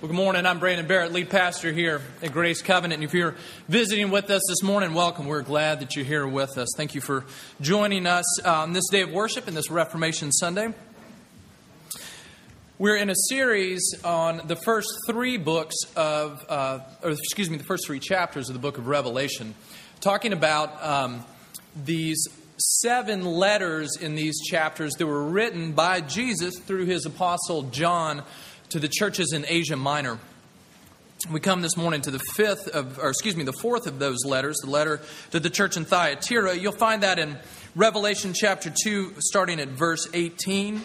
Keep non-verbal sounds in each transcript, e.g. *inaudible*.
Well, good morning. I'm Brandon Barrett, lead pastor here at Grace Covenant. And if you're visiting with us this morning, welcome. We're glad that you're here with us. Thank you for joining us on this day of worship and this Reformation Sunday. We're in a series on the first three books of, uh, or excuse me, the first three chapters of the book of Revelation, talking about um, these seven letters in these chapters that were written by Jesus through his apostle John to the churches in Asia Minor. We come this morning to the fifth of, or excuse me, the fourth of those letters, the letter to the church in Thyatira. You'll find that in Revelation chapter 2, starting at verse 18.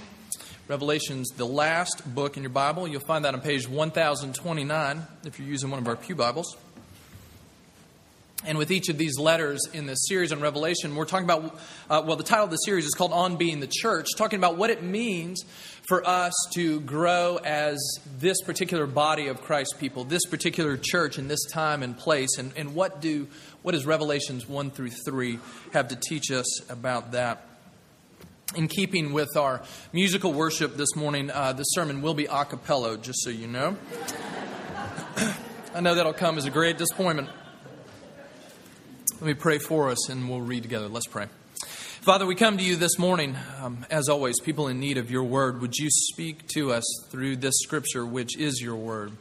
Revelation's the last book in your Bible. You'll find that on page 1029 if you're using one of our Pew Bibles. And with each of these letters in this series on Revelation, we're talking about, uh, well, the title of the series is called On Being the Church, talking about what it means for us to grow as this particular body of Christ people, this particular church in this time and place, and, and what do what does Revelations 1 through 3 have to teach us about that? In keeping with our musical worship this morning, uh, the sermon will be a cappella, just so you know. *coughs* I know that'll come as a great disappointment. Let me pray for us and we'll read together. Let's pray. Father, we come to you this morning, um, as always, people in need of your word. Would you speak to us through this scripture, which is your word?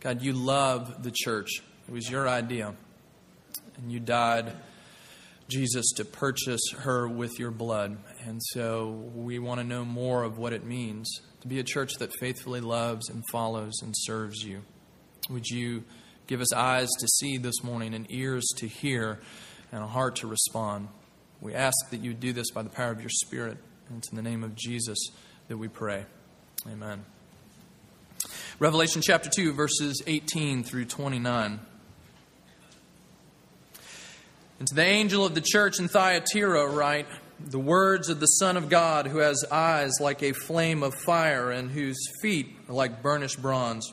God, you love the church. It was your idea. And you died, Jesus, to purchase her with your blood. And so we want to know more of what it means to be a church that faithfully loves and follows and serves you. Would you Give us eyes to see this morning and ears to hear and a heart to respond. We ask that you do this by the power of your Spirit. And it's in the name of Jesus that we pray. Amen. Revelation chapter 2, verses 18 through 29. And to the angel of the church in Thyatira, write the words of the Son of God, who has eyes like a flame of fire and whose feet are like burnished bronze.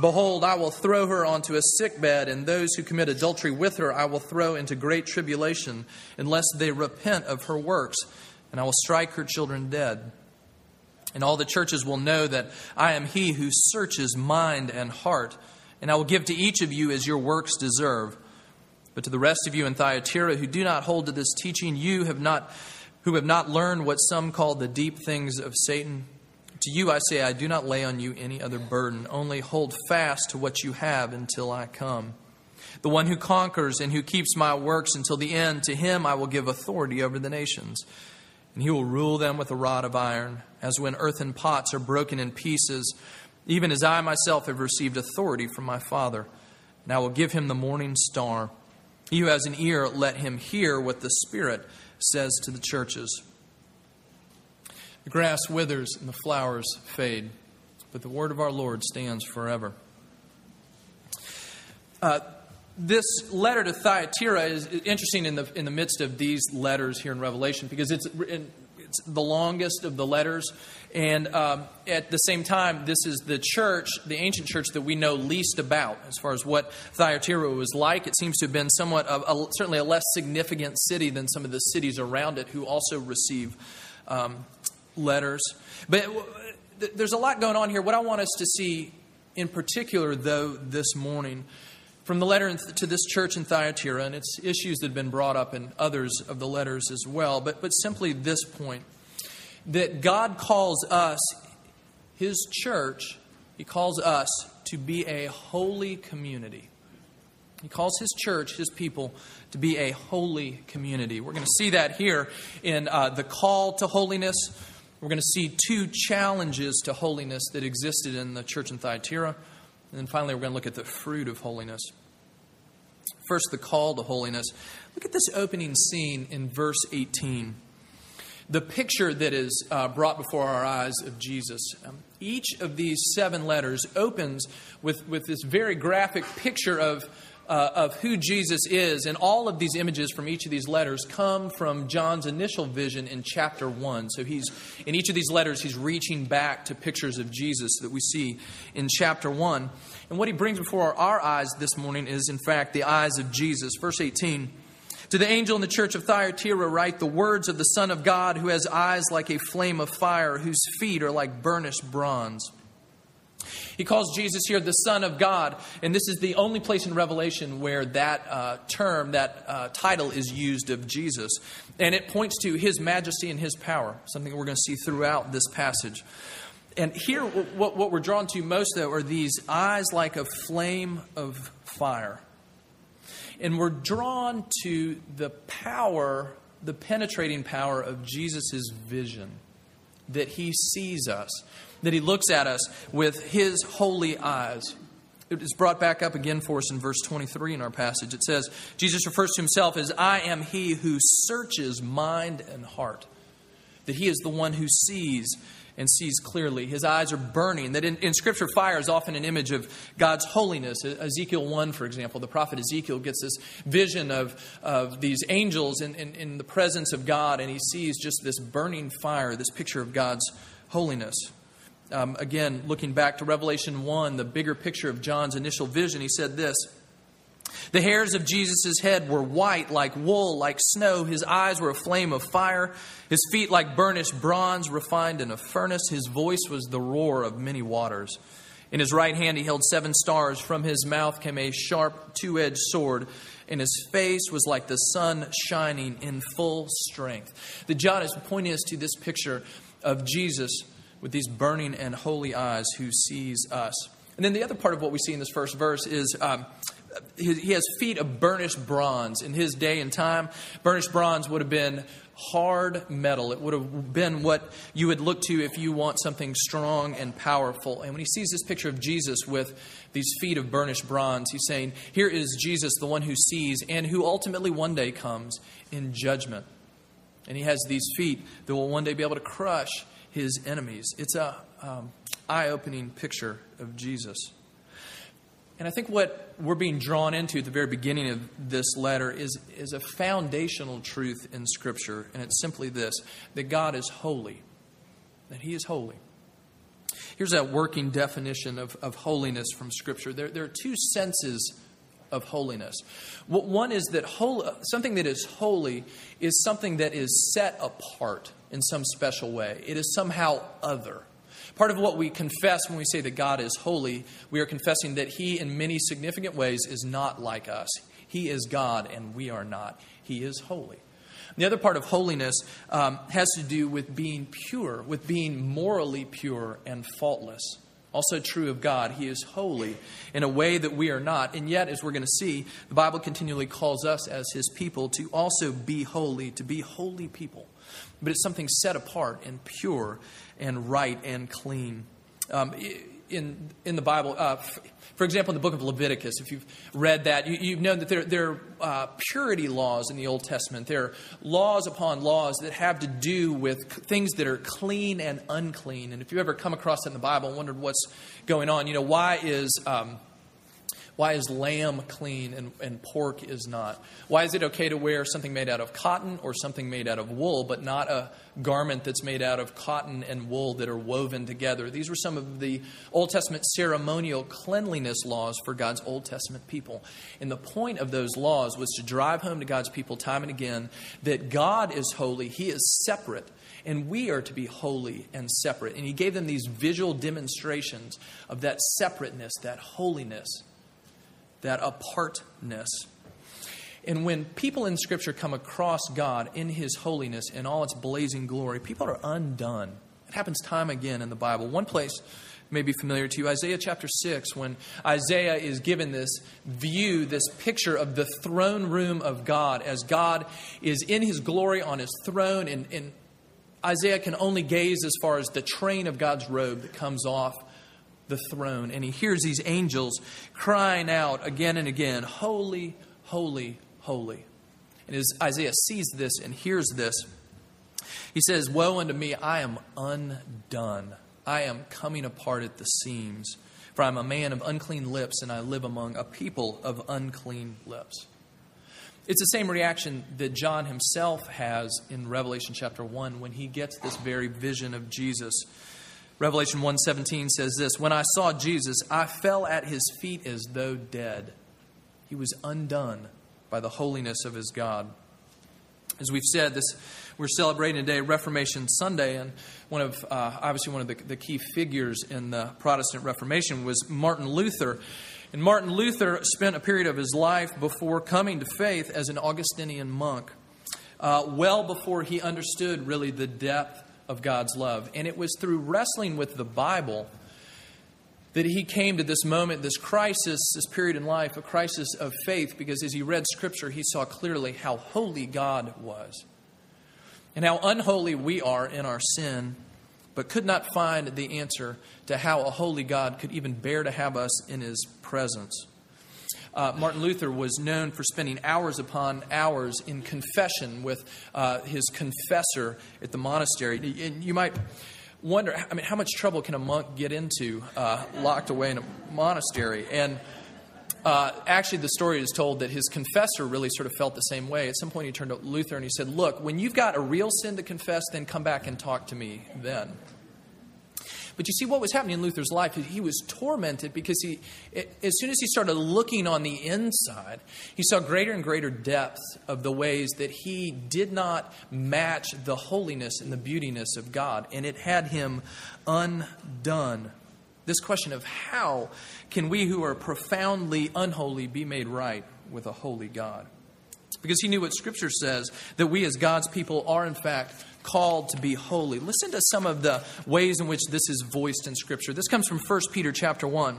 Behold, I will throw her onto a sick bed, and those who commit adultery with her I will throw into great tribulation, unless they repent of her works, and I will strike her children dead. And all the churches will know that I am he who searches mind and heart, and I will give to each of you as your works deserve. But to the rest of you in Thyatira who do not hold to this teaching, you have not who have not learned what some call the deep things of Satan, to you I say, I do not lay on you any other burden, only hold fast to what you have until I come. The one who conquers and who keeps my works until the end, to him I will give authority over the nations. And he will rule them with a rod of iron, as when earthen pots are broken in pieces, even as I myself have received authority from my Father. And I will give him the morning star. He who has an ear, let him hear what the Spirit says to the churches. The grass withers and the flowers fade, but the word of our Lord stands forever. Uh, this letter to Thyatira is interesting in the, in the midst of these letters here in Revelation because it's, it's the longest of the letters. And um, at the same time, this is the church, the ancient church that we know least about as far as what Thyatira was like. It seems to have been somewhat, of a, certainly a less significant city than some of the cities around it who also receive um, letters. But there's a lot going on here. What I want us to see in particular, though, this morning from the letter to this church in Thyatira, and it's issues that have been brought up in others of the letters as well, but, but simply this point that God calls us, His church, He calls us to be a holy community. He calls his church, his people, to be a holy community. We're going to see that here in uh, the call to holiness. We're going to see two challenges to holiness that existed in the church in Thyatira. And then finally, we're going to look at the fruit of holiness. First, the call to holiness. Look at this opening scene in verse 18. the picture that is uh, brought before our eyes of Jesus. Um, each of these seven letters opens with, with this very graphic picture of, uh, of who Jesus is, and all of these images from each of these letters come from John's initial vision in chapter 1. So he's in each of these letters, he's reaching back to pictures of Jesus that we see in chapter 1. And what he brings before our eyes this morning is, in fact, the eyes of Jesus. Verse 18. To the angel in the church of Thyatira, write the words of the Son of God, who has eyes like a flame of fire, whose feet are like burnished bronze. He calls Jesus here the Son of God, and this is the only place in Revelation where that uh, term, that uh, title is used of Jesus. And it points to his majesty and his power, something we're going to see throughout this passage. And here, what, what we're drawn to most, though, are these eyes like a flame of fire. And we're drawn to the power, the penetrating power of Jesus' vision, that he sees us, that he looks at us with his holy eyes. It is brought back up again for us in verse 23 in our passage. It says, Jesus refers to himself as, I am he who searches mind and heart. That he is the one who sees and sees clearly. His eyes are burning. That in, in, Scripture, fire is often an image of God's holiness. Ezekiel 1, for example, the prophet Ezekiel gets this vision of, of these angels in, in, in the presence of God, and he sees just this burning fire, this picture of God's holiness. Um, again, looking back to Revelation 1, the bigger picture of John's initial vision, he said this the hairs of Jesus' head were white like wool, like snow. His eyes were a flame of fire. His feet like burnished bronze refined in a furnace. His voice was the roar of many waters. In his right hand he held seven stars. From his mouth came a sharp two edged sword, and his face was like the sun shining in full strength. The John is pointing us to this picture of Jesus with these burning and holy eyes who sees us. And then the other part of what we see in this first verse is um, he has feet of burnished bronze. In his day and time, burnished bronze would have been hard metal. It would have been what you would look to if you want something strong and powerful. And when he sees this picture of Jesus with these feet of burnished bronze, he's saying, Here is Jesus, the one who sees and who ultimately one day comes in judgment. And he has these feet that will one day be able to crush his enemies. It's a um, eye opening picture of Jesus. And I think what we're being drawn into at the very beginning of this letter is, is a foundational truth in Scripture, and it's simply this that God is holy, that He is holy. Here's a working definition of, of holiness from Scripture. There, there are two senses of holiness. One is that whole, something that is holy is something that is set apart in some special way, it is somehow other. Part of what we confess when we say that God is holy, we are confessing that He, in many significant ways, is not like us. He is God and we are not. He is holy. The other part of holiness um, has to do with being pure, with being morally pure and faultless. Also true of God. He is holy in a way that we are not. And yet, as we're going to see, the Bible continually calls us as His people to also be holy, to be holy people. But it's something set apart and pure and right and clean. Um, in, in the Bible, uh, for example, in the book of Leviticus, if you've read that, you, have known that there, there are uh, purity laws in the Old Testament. There are laws upon laws that have to do with things that are clean and unclean. And if you've ever come across that in the Bible and wondered what's going on, you know, why is. Um, why is lamb clean and, and pork is not? Why is it okay to wear something made out of cotton or something made out of wool, but not a garment that's made out of cotton and wool that are woven together? These were some of the Old Testament ceremonial cleanliness laws for God's Old Testament people. And the point of those laws was to drive home to God's people time and again that God is holy, He is separate and we are to be holy and separate. And he gave them these visual demonstrations of that separateness, that holiness that apartness. And when people in Scripture come across God in His holiness in all its blazing glory, people are undone. It happens time again in the Bible. One place may be familiar to you Isaiah chapter 6, when Isaiah is given this view, this picture of the throne room of God as God is in His glory on His throne. And, and Isaiah can only gaze as far as the train of God's robe that comes off the throne. And he hears these angels crying out again and again, Holy, holy, holy. And as Isaiah sees this and hears this, He says, Woe unto me, I am undone. I am coming apart at the seams. For I am a man of unclean lips, and I live among a people of unclean lips. It's the same reaction that John himself has in Revelation chapter 1 when he gets this very vision of Jesus. Revelation 1:17 says this, "When I saw Jesus, I fell at his feet as though dead. He was undone by the holiness of his God." As we've said, this we're celebrating today Reformation Sunday, and one of uh, obviously one of the, the key figures in the Protestant Reformation was Martin Luther. And Martin Luther spent a period of his life before coming to faith as an Augustinian monk, uh, well before he understood really the depth of God's love. And it was through wrestling with the Bible that he came to this moment, this crisis, this period in life, a crisis of faith, because as he read Scripture, he saw clearly how holy God was and how unholy we are in our sin but could not find the answer to how a holy God could even bear to have us in his presence. Uh, Martin Luther was known for spending hours upon hours in confession with uh, his confessor at the monastery. And you might wonder, I mean, how much trouble can a monk get into uh, locked away in a monastery? And uh, actually, the story is told that his confessor really sort of felt the same way. At some point, he turned to Luther and he said, Look, when you've got a real sin to confess, then come back and talk to me then. But you see, what was happening in Luther's life, he was tormented because he, as soon as he started looking on the inside, he saw greater and greater depth of the ways that he did not match the holiness and the beautiness of God. And it had him undone. This question of how can we who are profoundly unholy be made right with a holy God? Because he knew what Scripture says that we as God's people are, in fact, called to be holy. Listen to some of the ways in which this is voiced in Scripture. This comes from 1 Peter chapter 1.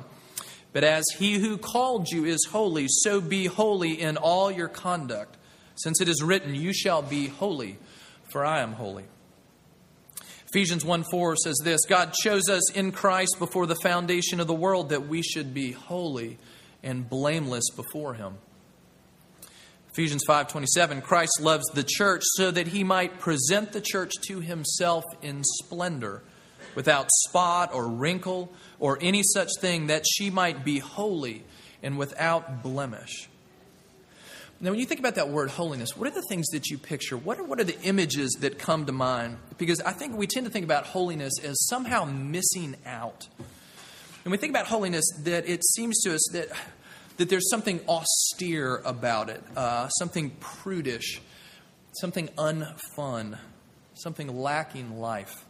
But as he who called you is holy, so be holy in all your conduct, since it is written, You shall be holy, for I am holy. Ephesians 1 4 says this God chose us in Christ before the foundation of the world that we should be holy and blameless before him. Ephesians 5:27 Christ loves the church so that he might present the church to himself in splendor without spot or wrinkle or any such thing that she might be holy and without blemish. Now, when you think about that word holiness, what are the things that you picture? What are, what are the images that come to mind? Because I think we tend to think about holiness as somehow missing out. And we think about holiness, that it seems to us that, that there's something austere about it, uh, something prudish, something unfun, something lacking life.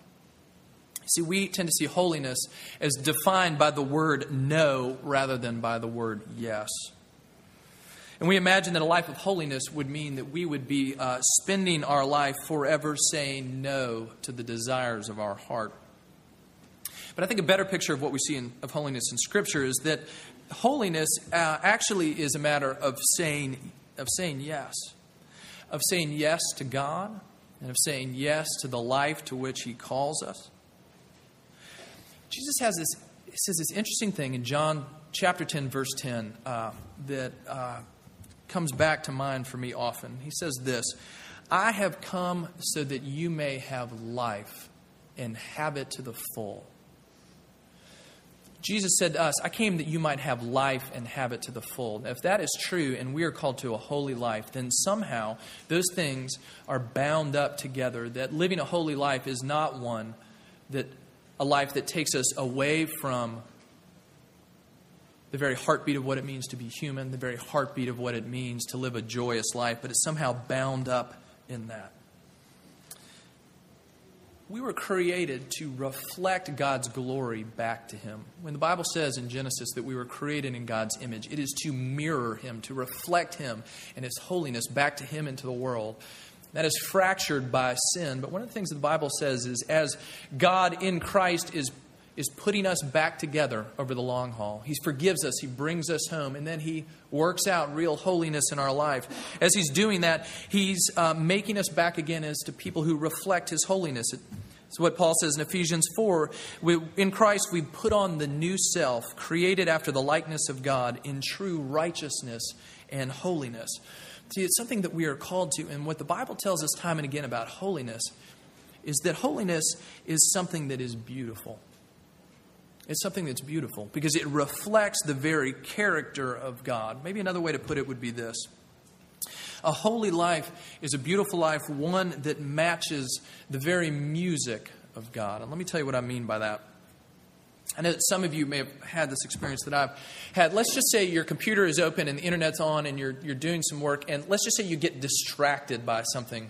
See, we tend to see holiness as defined by the word no rather than by the word yes. And we imagine that a life of holiness would mean that we would be uh, spending our life forever saying no to the desires of our heart. But I think a better picture of what we see in, of holiness in Scripture is that holiness uh, actually is a matter of saying, of saying yes, of saying yes to God, and of saying yes to the life to which He calls us. Jesus has this, says this interesting thing in John chapter 10, verse 10, uh, that uh, comes back to mind for me often. He says this I have come so that you may have life and have it to the full. Jesus said to us, I came that you might have life and have it to the full. If that is true and we are called to a holy life, then somehow those things are bound up together. That living a holy life is not one that a life that takes us away from the very heartbeat of what it means to be human, the very heartbeat of what it means to live a joyous life, but it's somehow bound up in that. We were created to reflect God's glory back to Him. When the Bible says in Genesis that we were created in God's image, it is to mirror Him, to reflect Him and His holiness back to Him into the world. That is fractured by sin. But one of the things that the Bible says is as God in Christ is is putting us back together over the long haul. He forgives us, He brings us home, and then He works out real holiness in our life. As He's doing that, He's uh, making us back again as to people who reflect His holiness. It's what Paul says in Ephesians 4. We, in Christ, we put on the new self, created after the likeness of God in true righteousness and holiness. See, it's something that we are called to, and what the Bible tells us time and again about holiness is that holiness is something that is beautiful. It's something that's beautiful because it reflects the very character of God. Maybe another way to put it would be this A holy life is a beautiful life, one that matches the very music of God. And let me tell you what I mean by that. I know that some of you may have had this experience that I've had. Let's just say your computer is open and the internet's on and you're, you're doing some work, and let's just say you get distracted by something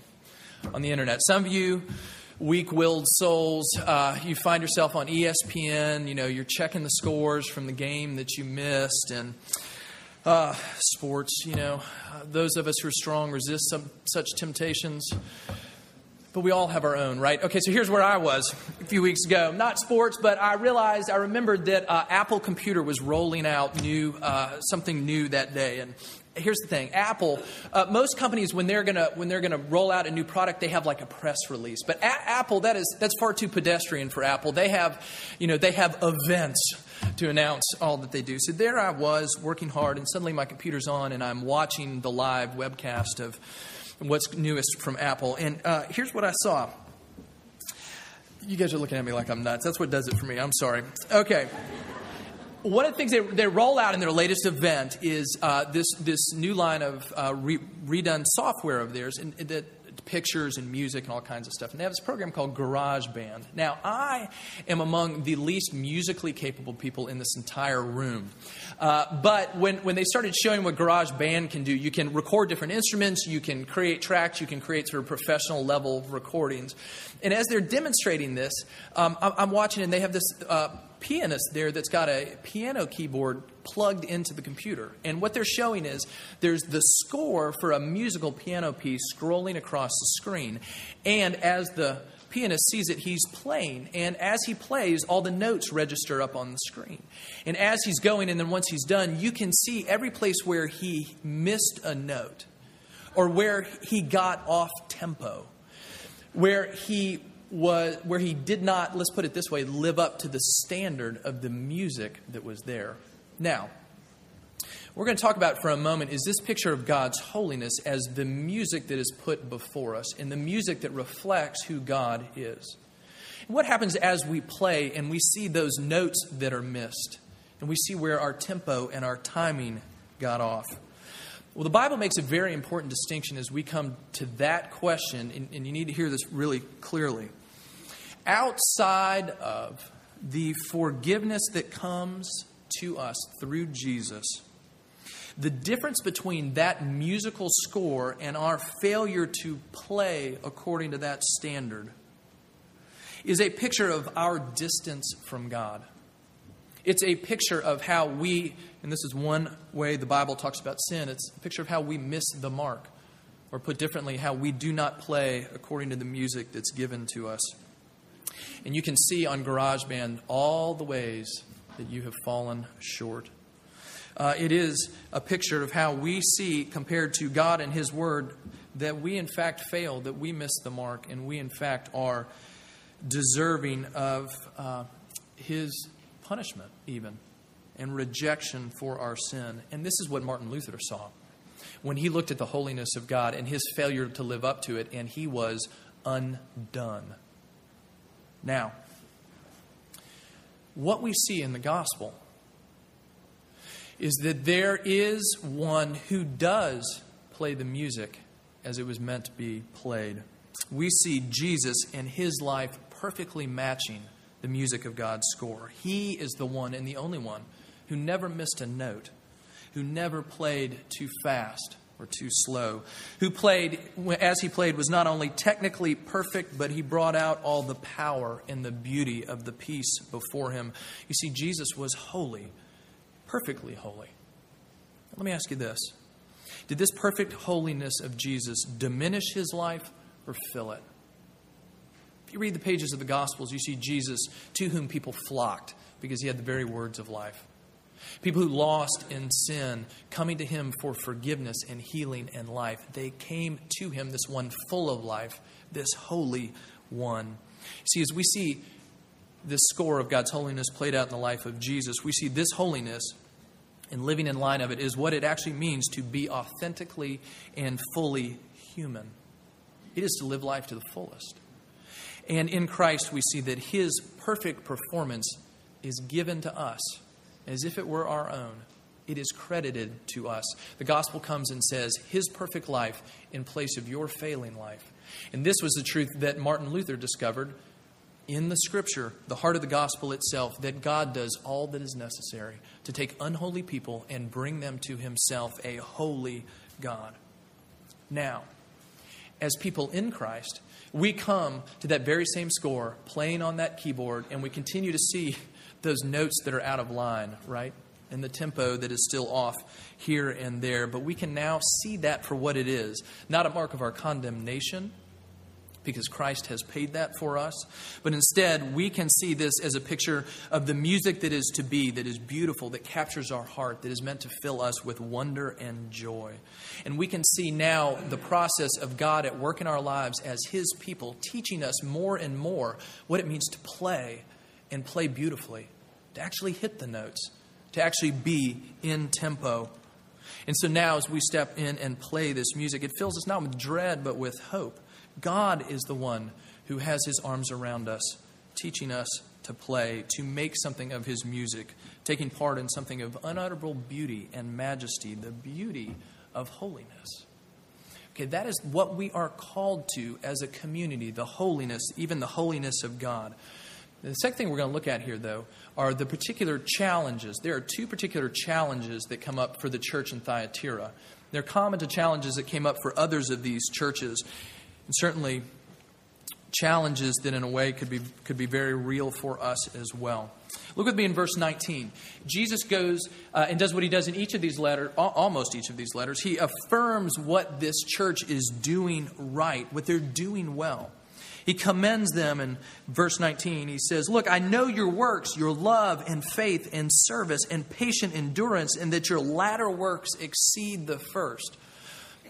on the internet. Some of you, weak willed souls, uh, you find yourself on ESPN, you know, you're checking the scores from the game that you missed, and uh, sports, you know, those of us who are strong resist some, such temptations but we all have our own, right? Okay, so here's where I was a few weeks ago. Not sports, but I realized, I remembered that uh, Apple Computer was rolling out new, uh, something new that day. And here's the thing Apple, uh, most companies, when they're to when they're to roll out a new product, they have like a press release. But a- Apple, that is, that's far too pedestrian for Apple. They have, you know, they have events to announce all that they do. So there I was working hard, and suddenly my computer's on, and I'm watching the live webcast of what's newest from Apple. And uh, here's what I saw. You guys are looking at me like I'm nuts. That's what does it for me. I'm sorry. Okay. One of the things they, they roll out in their latest event is uh, this, this new line of uh, re- redone software of theirs and, and that pictures and music and all kinds of stuff. And they have this program called GarageBand. Now, I am among the least musically capable people in this entire room. Uh, but when, when they started showing what GarageBand can do, you can record different instruments, you can create tracks, you can create sort of professional level recordings. And as they're demonstrating this, um, I'm watching and they have this uh, pianist there that's got a piano keyboard plugged into the computer. And what they're showing is there's the score for a musical piano piece scrolling across the screen. And as the pianist sees it, he's playing. And as he plays, all the notes register up on the screen. And as he's going, and then once he's done, you can see every place where he missed a note or where he got off tempo, where he was where he did not, let's put it this way, live up to the standard of the music that was there. Now, we're going to talk about for a moment is this picture of God's holiness as the music that is put before us and the music that reflects who God is. what happens as we play and we see those notes that are missed and we see where our tempo and our timing got off? Well, the Bible makes a very important distinction as we come to that question, and, and you need to hear this really clearly outside of the forgiveness that comes to us through Jesus, the difference between that musical score and our failure to play according to that standard is a picture of our distance from God. It's a picture of how we, and this is one way the Bible talks about sin, it's a picture of how we miss the mark. Or put differently, how we do not play according to the music that's given to us. And you can see on GarageBand all the ways that you have fallen short. Uh, it is a picture of how we see, compared to God and His Word, that we in fact fail, that we miss the mark, and we in fact are deserving of uh, His punishment, even, and rejection for our sin. And this is what Martin Luther saw when he looked at the holiness of God and his failure to live up to it, and he was undone. Now, what we see in the gospel is that there is one who does play the music as it was meant to be played. We see Jesus and his life perfectly matching the music of God's score. He is the one and the only one who never missed a note, who never played too fast, or too slow, who played, as he played, was not only technically perfect, but he brought out all the power and the beauty of the piece before him. You see, Jesus was holy, perfectly holy. Let me ask you this Did this perfect holiness of Jesus diminish his life or fill it? If you read the pages of the Gospels, you see Jesus to whom people flocked because he had the very words of life. People who lost in sin, coming to him for forgiveness and healing and life. They came to him, this one full of life, this holy one. See, as we see this score of God's holiness played out in the life of Jesus, we see this holiness and living in line of it is what it actually means to be authentically and fully human. It is to live life to the fullest. And in Christ, we see that his perfect performance is given to us as if it were our own. It is credited to us. The gospel comes and says, His perfect life in place of your failing life. And this was the truth that Martin Luther discovered in the scripture, the heart of the gospel itself, that God does all that is necessary to take unholy people and bring them to Himself, a holy God. Now, as people in Christ, we come to that very same score, playing on that keyboard, and we continue to see those notes that are out of line, right? And the tempo that is still off here and there. But we can now see that for what it is not a mark of our condemnation, because Christ has paid that for us. But instead, we can see this as a picture of the music that is to be, that is beautiful, that captures our heart, that is meant to fill us with wonder and joy. And we can see now the process of God at work in our lives as His people, teaching us more and more what it means to play and play beautifully, to actually hit the notes, to actually be in tempo. And so now, as we step in and play this music, it fills us not with dread, but with hope. God is the one who has his arms around us, teaching us to play, to make something of his music, taking part in something of unutterable beauty and majesty, the beauty of holiness. Okay, that is what we are called to as a community, the holiness, even the holiness of God. The second thing we're going to look at here, though, are the particular challenges. There are two particular challenges that come up for the church in Thyatira. They're common to challenges that came up for others of these churches, and certainly challenges that, in a way, could be, could be very real for us as well. Look with me in verse 19. Jesus goes uh, and does what he does in each of these letters, almost each of these letters. He affirms what this church is doing right, what they're doing well. He commends them in verse 19. He says, Look, I know your works, your love and faith and service and patient endurance, and that your latter works exceed the first.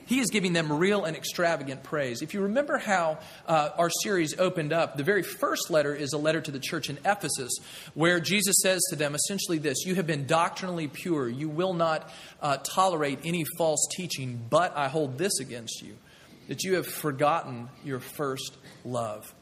He is giving them real and extravagant praise. If you remember how uh, our series opened up, the very first letter is a letter to the church in Ephesus, where Jesus says to them essentially this You have been doctrinally pure. You will not uh, tolerate any false teaching, but I hold this against you that you have forgotten your first love.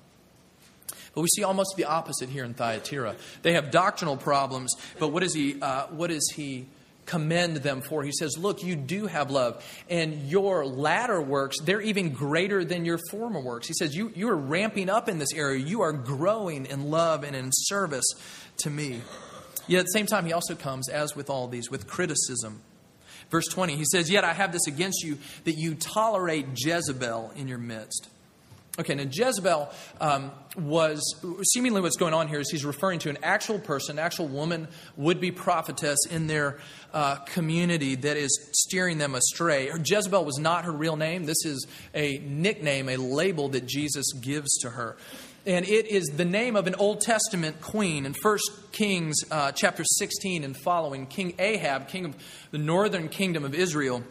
But we see almost the opposite here in Thyatira. They have doctrinal problems, but what does he, uh, what does he commend them for? He says, Look, you do have love, and your latter works, they're even greater than your former works. He says, You, you are ramping up in this area. You are growing in love and in service to me. Yet at the same time, he also comes, as with all these, with criticism. Verse 20, he says, Yet I have this against you, that you tolerate Jezebel in your midst. Okay, now Jezebel um, was seemingly what's going on here is he's referring to an actual person, actual woman, would be prophetess in their uh, community that is steering them astray. Jezebel was not her real name. This is a nickname, a label that Jesus gives to her. And it is the name of an Old Testament queen. In 1 Kings uh, chapter 16 and following, King Ahab, king of the northern kingdom of Israel,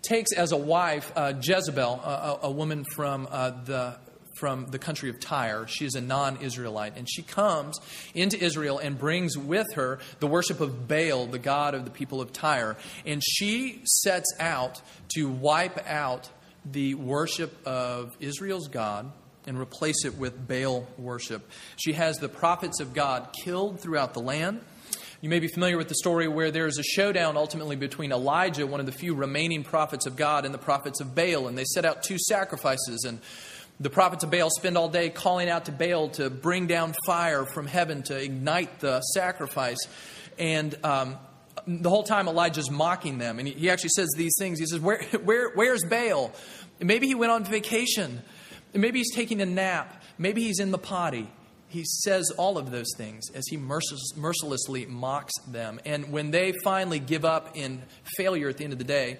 takes as a wife uh, Jezebel, a, a, woman from uh, the from the country of Tyre. She is a non Israelite. And she comes into Israel and brings with her the worship of Baal, the god of the people of Tyre. And she sets out to wipe out the worship of Israel's God and replace it with Baal worship. She has the prophets of God killed throughout the land. You may be familiar with the story where there is a showdown ultimately between Elijah, one of the few remaining prophets of God, and the prophets of Baal. And they set out two sacrifices. And the prophets of Baal spend all day calling out to Baal to bring down fire from heaven to ignite the sacrifice. And um, the whole time Elijah's mocking them. And he, actually says these things. He says, where, where, Where's Baal? Maybe he went on vacation. Maybe he's taking a nap. Maybe he's in the potty he says all of those things as he mercilessly mocks them. And when they finally give up in failure at the end of the day,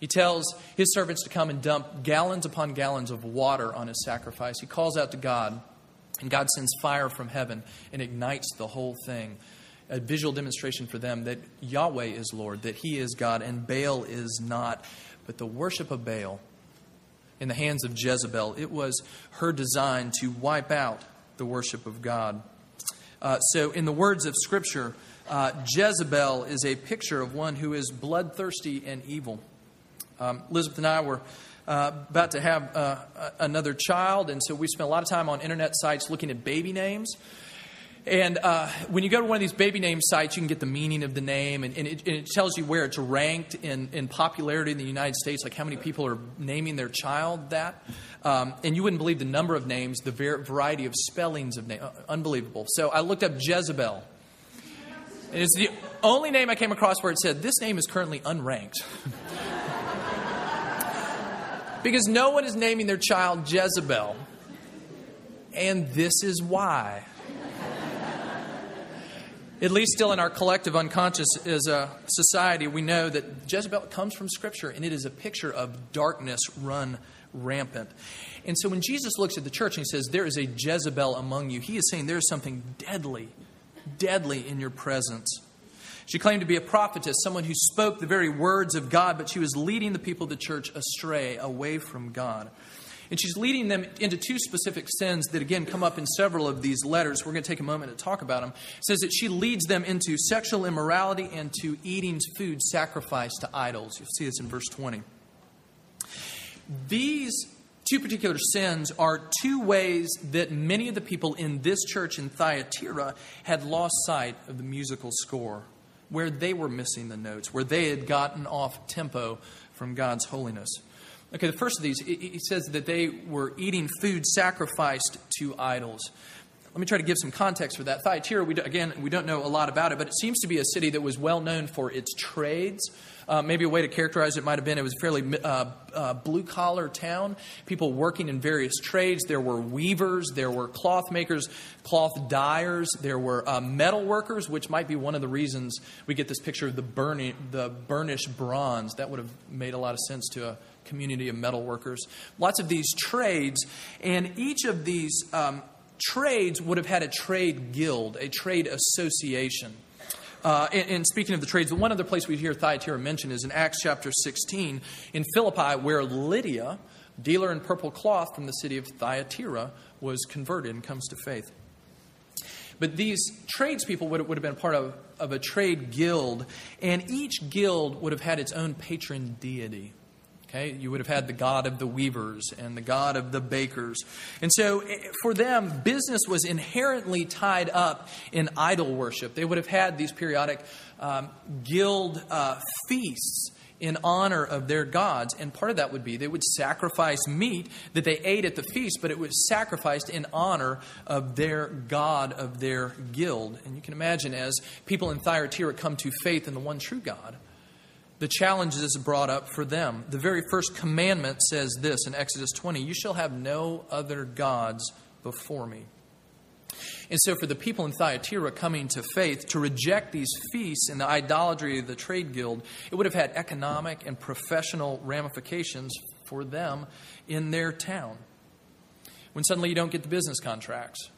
he tells his servants to come and dump gallons upon gallons of water on his sacrifice. He calls out to God, and God sends fire from heaven and ignites the whole thing. A visual demonstration for them that Yahweh is Lord, that He is God, and Baal is not. But the worship of Baal in the hands of Jezebel, it was her design to wipe out the worship of God. Uh, so, in the words of Scripture, uh, Jezebel is a picture of one who is bloodthirsty and evil. Um, Elizabeth and I were uh, about to have uh, another child, and so we spent a lot of time on internet sites looking at baby names. And uh, when you go to one of these baby name sites, you can get the meaning of the name, and, and, it, and, it, tells you where it's ranked in, in popularity in the United States, like how many people are naming their child that. Um, and you wouldn't believe the number of names, the ver- variety of spellings of names. Uh, unbelievable. So I looked up Jezebel. And it's the only name I came across where it said, this name is currently unranked. *laughs* because no one is naming their child Jezebel. And this is why at least still in our collective unconscious as a society, we know that Jezebel comes from Scripture and it is a picture of darkness run rampant. And so when Jesus looks at the church and he says, There is a Jezebel among you, he is saying there is something deadly, deadly in your presence. She claimed to be a prophetess, someone who spoke the very words of God, but she was leading the people of the church astray, away from God. And she's leading them into two specific sins that, again, come up in several of these letters. We're going to take a moment to talk about them. It says that she leads them into sexual immorality and to eating food sacrificed to idols. You'll see this in verse 20. These two particular sins are two ways that many of the people in this church in Thyatira had lost sight of the musical score, where they were missing the notes, where they had gotten off tempo from God's holiness. Okay, the first of these, he says that they were eating food sacrificed to idols. Let me try to give some context for that. Thyatira, we, again, we don't know a lot about it, but it seems to be a city that was well known for its trades. Uh, maybe a way to characterize it might have been it was a fairly uh, uh, blue collar town. People working in various trades. There were weavers, there were cloth makers, cloth dyers, there were uh, metal workers, which might be one of the reasons we get this picture of the burning, the burnished bronze. That would have made a lot of sense to a community of metal workers. Lots of these trades, and each of these um, trades would have had a trade guild, a trade association. Uh, and, and, speaking of the trades, the one other place we hear Thyatira mentioned is in Acts chapter 16 in Philippi, where Lydia, dealer in purple cloth from the city of Thyatira, was converted and comes to faith. But these tradespeople would, would have been part of, of a trade guild, and each guild would have had its own patron deity. Okay, you would have had the God of the weavers and the God of the bakers. And so eh, for them, business was inherently tied up in idol worship. They would have had these periodic um, guild uh, feasts in honor of their gods. And part of that would be they would sacrifice meat that they ate at the feast, but it was sacrificed in honor of their God of their guild. And you can imagine as people in Thyatira come to faith in the one true God the challenges brought up for them. The very first commandment says this in Exodus 20 You shall have no other gods before me. And so, for the people in Thyatira coming to faith, to reject these feasts and the idolatry of the trade guild, it would have had economic and professional ramifications for them in their town. When suddenly you don't get the business contracts,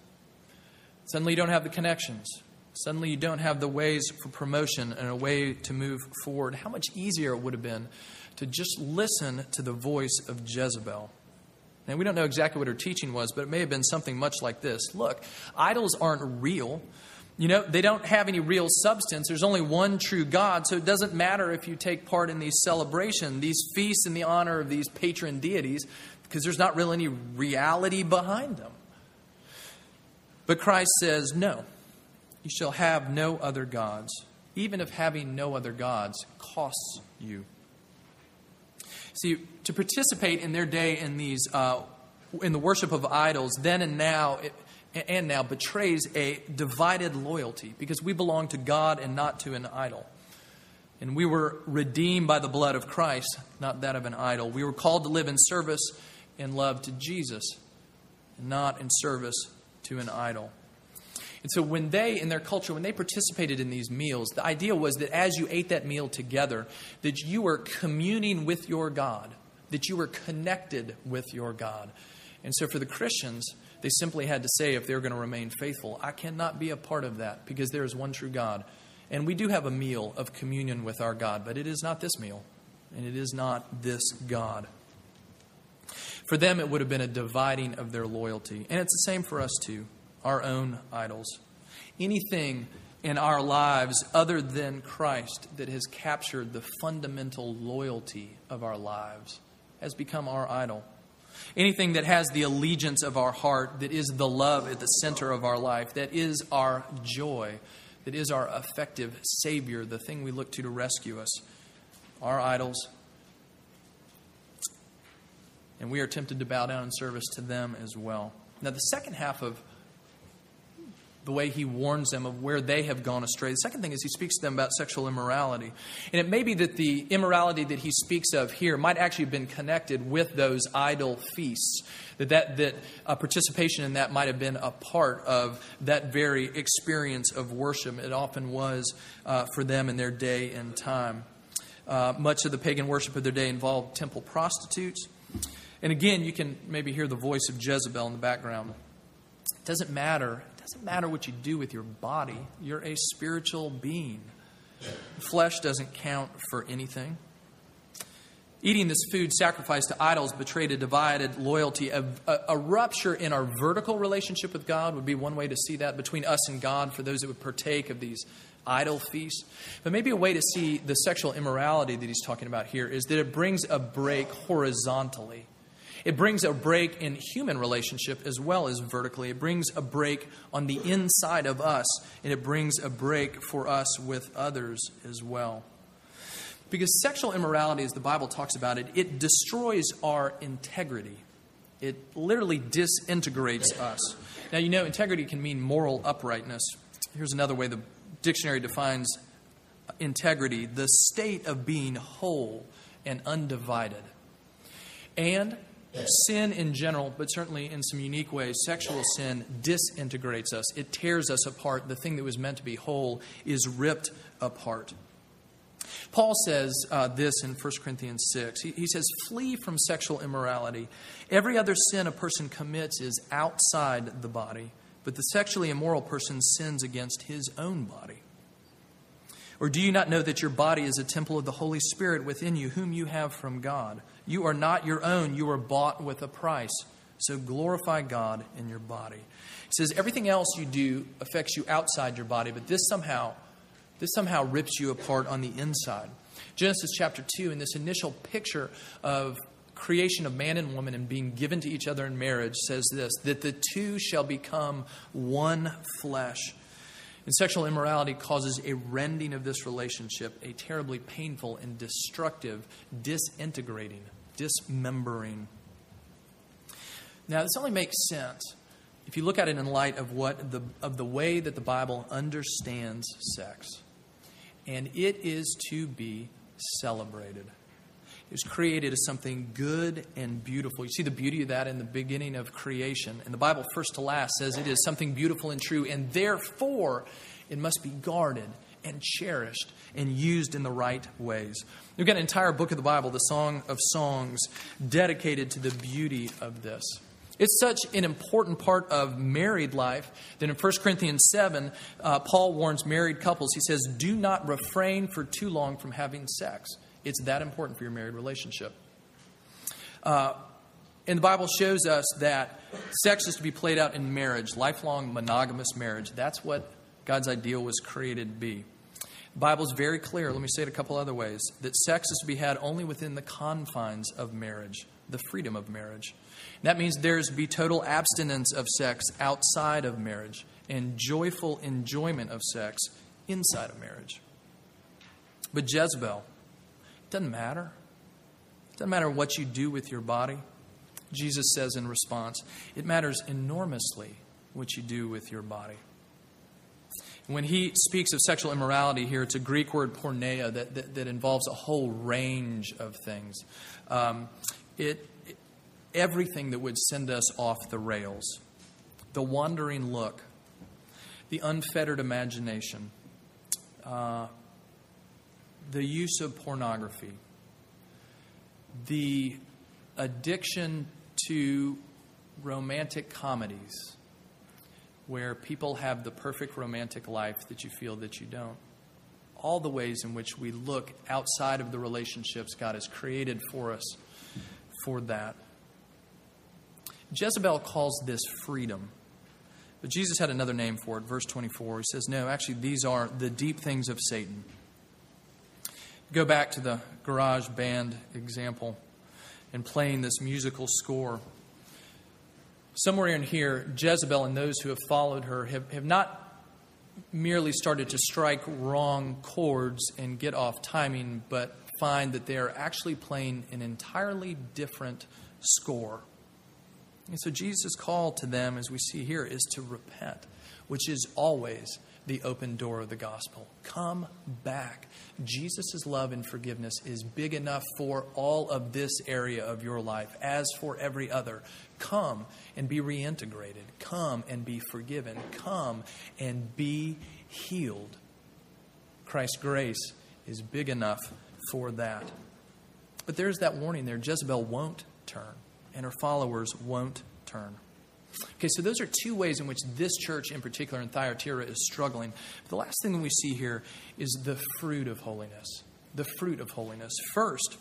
suddenly you don't have the connections, Suddenly, you don't have the ways for promotion and a way to move forward. How much easier it would have been to just listen to the voice of Jezebel. And we don't know exactly what her teaching was, but it may have been something much like this Look, idols aren't real. You know, they don't have any real substance. There's only one true God, so it doesn't matter if you take part in these celebrations, these feasts in the honor of these patron deities, because there's not really any reality behind them. But Christ says, no. You shall have no other gods, even if having no other gods costs you. See, to participate in their day in these uh, in the worship of idols, then and now, it, and now betrays a divided loyalty because we belong to God and not to an idol. And we were redeemed by the blood of Christ, not that of an idol. We were called to live in service and love to Jesus, and not in service to an idol. And so when they, in their culture, when they participated in these meals, the idea was that as you ate that meal together, that you were communing with your God, that you were connected with your God. And so for the Christians, they simply had to say, if they're going to remain faithful, I cannot be a part of that because there is one true God. And we do have a meal of communion with our God, but it is not this meal, and it is not this God. For them, it would have been a dividing of their loyalty. And it's the same for us, too our own idols. Anything in our lives other than Christ that has captured the fundamental loyalty of our lives has become our idol. Anything that has the allegiance of our heart, that is the love at the center of our life, that is our joy, that is our effective Savior, the thing we look to to rescue us, our idols. And we are tempted to bow down in service to them as well. Now, the second half of the way he warns them of where they have gone astray. The second thing is he speaks to them about sexual immorality. And it may be that the immorality that he speaks of here might actually have been connected with those idol feasts. That, that, that uh, participation in that might have been a part of that very experience of worship. It often was uh, for them in their day and time. Uh, much of the pagan worship of their day involved temple prostitutes. And again, you can maybe hear the voice of Jezebel in the background. It doesn't matter doesn't matter what you do with your body, you're a spiritual being. Flesh doesn't count for anything. Eating this food sacrificed to idols betrayed a divided loyalty. A, a, a, rupture in our vertical relationship with God would be one way to see that between us and God for those that would partake of these idol feasts. But maybe a way to see the sexual immorality that he's talking about here is that it brings a break horizontally it brings a break in human relationship as well as vertically. It brings a break on the inside of us, and it brings a break for us with others as well. Because sexual immorality, as the Bible talks about it, it destroys our integrity. It literally disintegrates us. Now, you know, integrity can mean moral uprightness. Here's another way the dictionary defines integrity the state of being whole and undivided. And sin in general, but certainly in some unique ways, sexual sin disintegrates us. It tears us apart. The thing that was meant to be whole is ripped apart. Paul says uh, this in 1 Corinthians 6. He, he says, Flee from sexual immorality. Every other sin a person commits is outside the body, but the sexually immoral person sins against his own body. Or do you not know that your body is a temple of the Holy Spirit within you, whom you have from God? You are not your own, you are bought with a price. So glorify God in your body. He says everything else you do affects you outside your body, but this somehow this somehow rips you apart on the inside. Genesis chapter 2 in this initial picture of creation of man and woman and being given to each other in marriage says this that the two shall become one flesh. And sexual immorality causes a rending of this relationship, a terribly painful and destructive disintegrating, dismembering. Now, this only makes sense if you look at it in light of what the of the way that the Bible understands sex. And it is to be celebrated. It was created as something good and beautiful. You see the beauty of that in the beginning of creation. And the Bible, first to last, says it is something beautiful and true, and therefore it must be guarded and cherished and used in the right ways. We've got an entire book of the Bible, the Song of Songs, dedicated to the beauty of this. It's such an important part of married life that in 1 Corinthians 7, uh, Paul warns married couples. He says, Do not refrain for too long from having sex. It's that important for your married relationship. Uh, and the Bible shows us that sex is to be played out in marriage, lifelong monogamous marriage. That's what God's ideal was created to be. The Bible is very clear, let me say it a couple other ways, that sex is to be had only within the confines of marriage, the freedom of marriage. And that means there's be total abstinence of sex outside of marriage and joyful enjoyment of sex inside of marriage. But Jezebel, it doesn't matter. It doesn't matter what you do with your body. Jesus says in response, it matters enormously what you do with your body. When he speaks of sexual immorality here, it's a Greek word porneia that, that, that involves a whole range of things. Um, it, it, everything that would send us off the rails, the wandering look, the unfettered imagination, uh, the use of pornography, the addiction to romantic comedies where people have the perfect romantic life that you feel that you don't. All the ways in which we look outside of the relationships God has created for us for that. Jezebel calls this freedom. But Jesus had another name for it. Verse 24, he says, No, actually, these are the deep things of Satan. Go back to the garage band example. and playing this musical score. Somewhere in here, Jezebel and those who have followed her have, have not merely started to strike wrong chords and get off timing, but find that they are actually playing an entirely different score. And so Jesus' call to them, as we see here, is to repent, which is always the open door of the gospel. Come back. Jesus' love and forgiveness is big enough for all of this area of your life, as for every other. Come and be reintegrated. Come and be forgiven. Come and be healed. Christ's grace is big enough for that. But there's that warning there Jezebel won't turn, and her followers won't turn. Okay, so those are two ways in which this church in particular in Thyatira is struggling. But the last thing that we see here is the fruit of holiness. The fruit of holiness. First,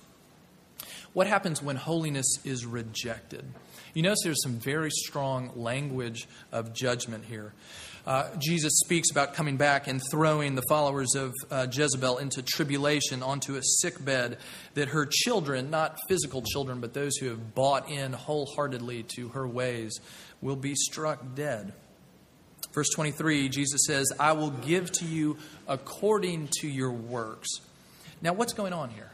what happens when holiness is rejected? You notice there's some very strong language of judgment here. Uh, Jesus speaks about coming back and throwing the followers of uh, Jezebel into tribulation, onto a sick bed, that her children, not physical children, but those who have bought in wholeheartedly to her ways, will be struck dead. Verse 23, Jesus says, I will give to you according to your works. Now, what's going on here?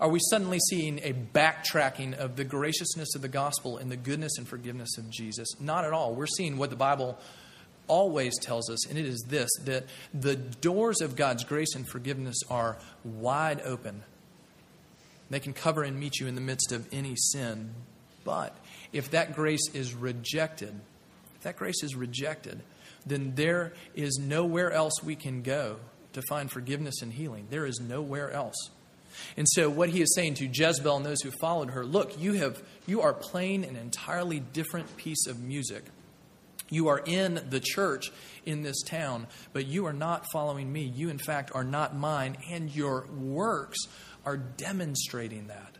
Are we suddenly seeing a backtracking of the graciousness of the gospel and the goodness and forgiveness of Jesus? Not at all. We're seeing what the Bible always tells us, and it is this that the doors of God's grace and forgiveness are wide open. They can cover and meet you in the midst of any sin. But if that grace is rejected, if that grace is rejected, then there is nowhere else we can go to find forgiveness and healing. There is nowhere else. And so what he is saying to Jezebel and those who followed her, look, you have you are playing an entirely different piece of music. You are in the church in this town, but you are not following me. You in fact are not mine, and your works are demonstrating that.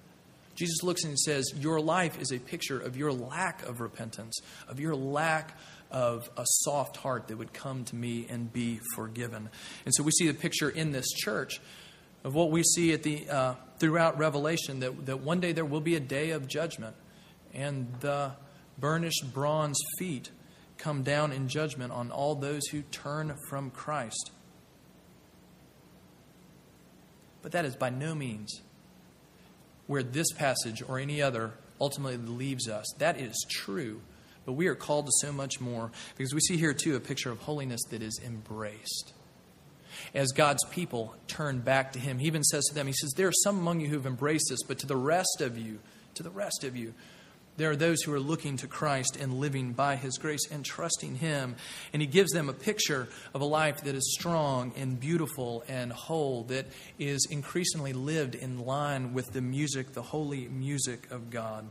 Jesus looks and says, Your life is a picture of your lack of repentance, of your lack of a soft heart that would come to me and be forgiven. And so we see the picture in this church of what we see at the, uh, throughout Revelation that, that one day there will be a day of judgment, and the burnished bronze feet come down in judgment on all those who turn from Christ. But that is by no means where this passage or any other ultimately leaves us. That is true, but we are called to so much more because we see here too a picture of holiness that is embraced. As God's people turn back to Him, He even says to them, He says, There are some among you who've embraced this, but to the rest of you, to the rest of you, there are those who are looking to Christ and living by His grace and trusting Him. And He gives them a picture of a life that is strong and beautiful and whole, that is increasingly lived in line with the music, the holy music of God.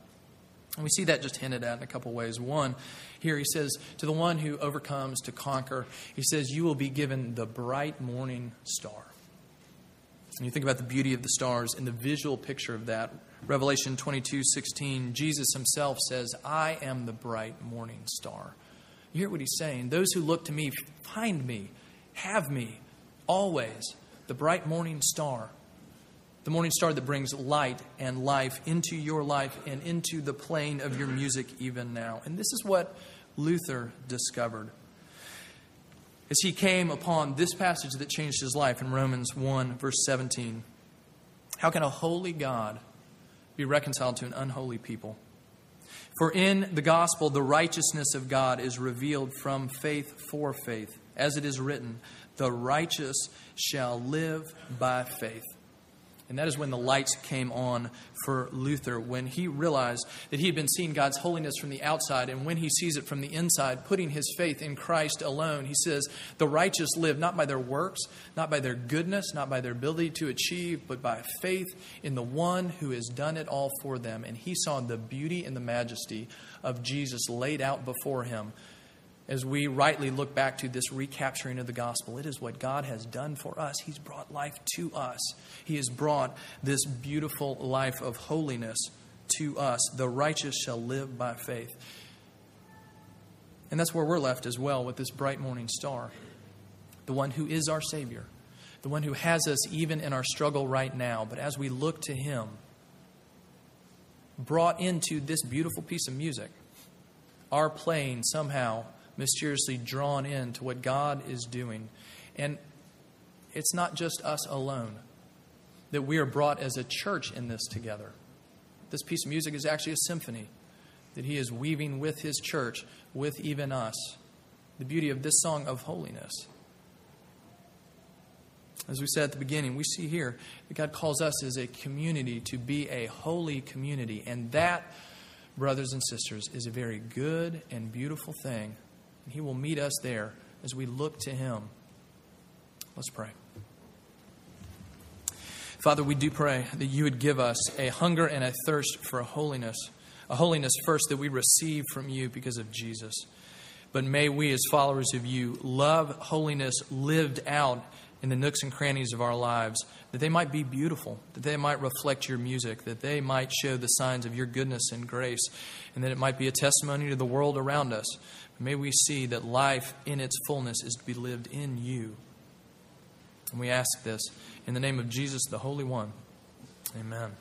And we see that just hinted at in a couple ways. One, here he says, To the one who overcomes to conquer, he says, You will be given the bright morning star. And you think about the beauty of the stars and the visual picture of that Revelation 22 16, Jesus himself says, I am the bright morning star. You hear what he's saying? Those who look to me find me, have me, always. The bright morning star. The morning star that brings light and life into your life and into the plane of your music even now. And this is what Luther discovered. As he came upon this passage that changed his life in Romans 1, verse 17. How can a holy God be reconciled to an unholy people. For in the gospel, the righteousness of God is revealed from faith for faith. As it is written, the righteous shall live by faith. And that is when the lights came on for Luther, when he realized that he had been seeing God's holiness from the outside, and when he sees it from the inside, putting his faith in Christ alone, he says, The righteous live not by their works, not by their goodness, not by their ability to achieve, but by faith in the one who has done it all for them. And he saw the beauty and the majesty of Jesus laid out before him as we rightly look back to this recapturing of the gospel. It is what God has done for us. He's brought life to us, He has brought this beautiful life of holiness to us. The righteous shall live by faith. And that's where we're left as well with this bright morning star. The one who is our Savior, the one who has us even in our struggle right now. But as we look to Him, brought into this beautiful piece of music, our playing somehow mysteriously drawn in to what God is doing. And it's not just us alone that we are brought as a church in this together. This piece of music is actually a symphony that He is weaving with His church, with even us. The beauty of this song of holiness. As we said at the beginning, we see here that God calls us as a community to be a holy community. And that, brothers and sisters, is a very good and beautiful thing. And He will meet us there as we look to Him. Let's pray. Father, we do pray that you would give us a hunger and a thirst for holiness, a holiness first that we receive from you because of Jesus. But may we, as followers of you, love holiness lived out in the nooks and crannies of our lives, that they might be beautiful, that they might reflect your music, that they might show the signs of your goodness and grace, and that it might be a testimony to the world around us. May we see that life in its fullness is to be lived in you. And we ask this in the name of Jesus, the Holy One. Amen.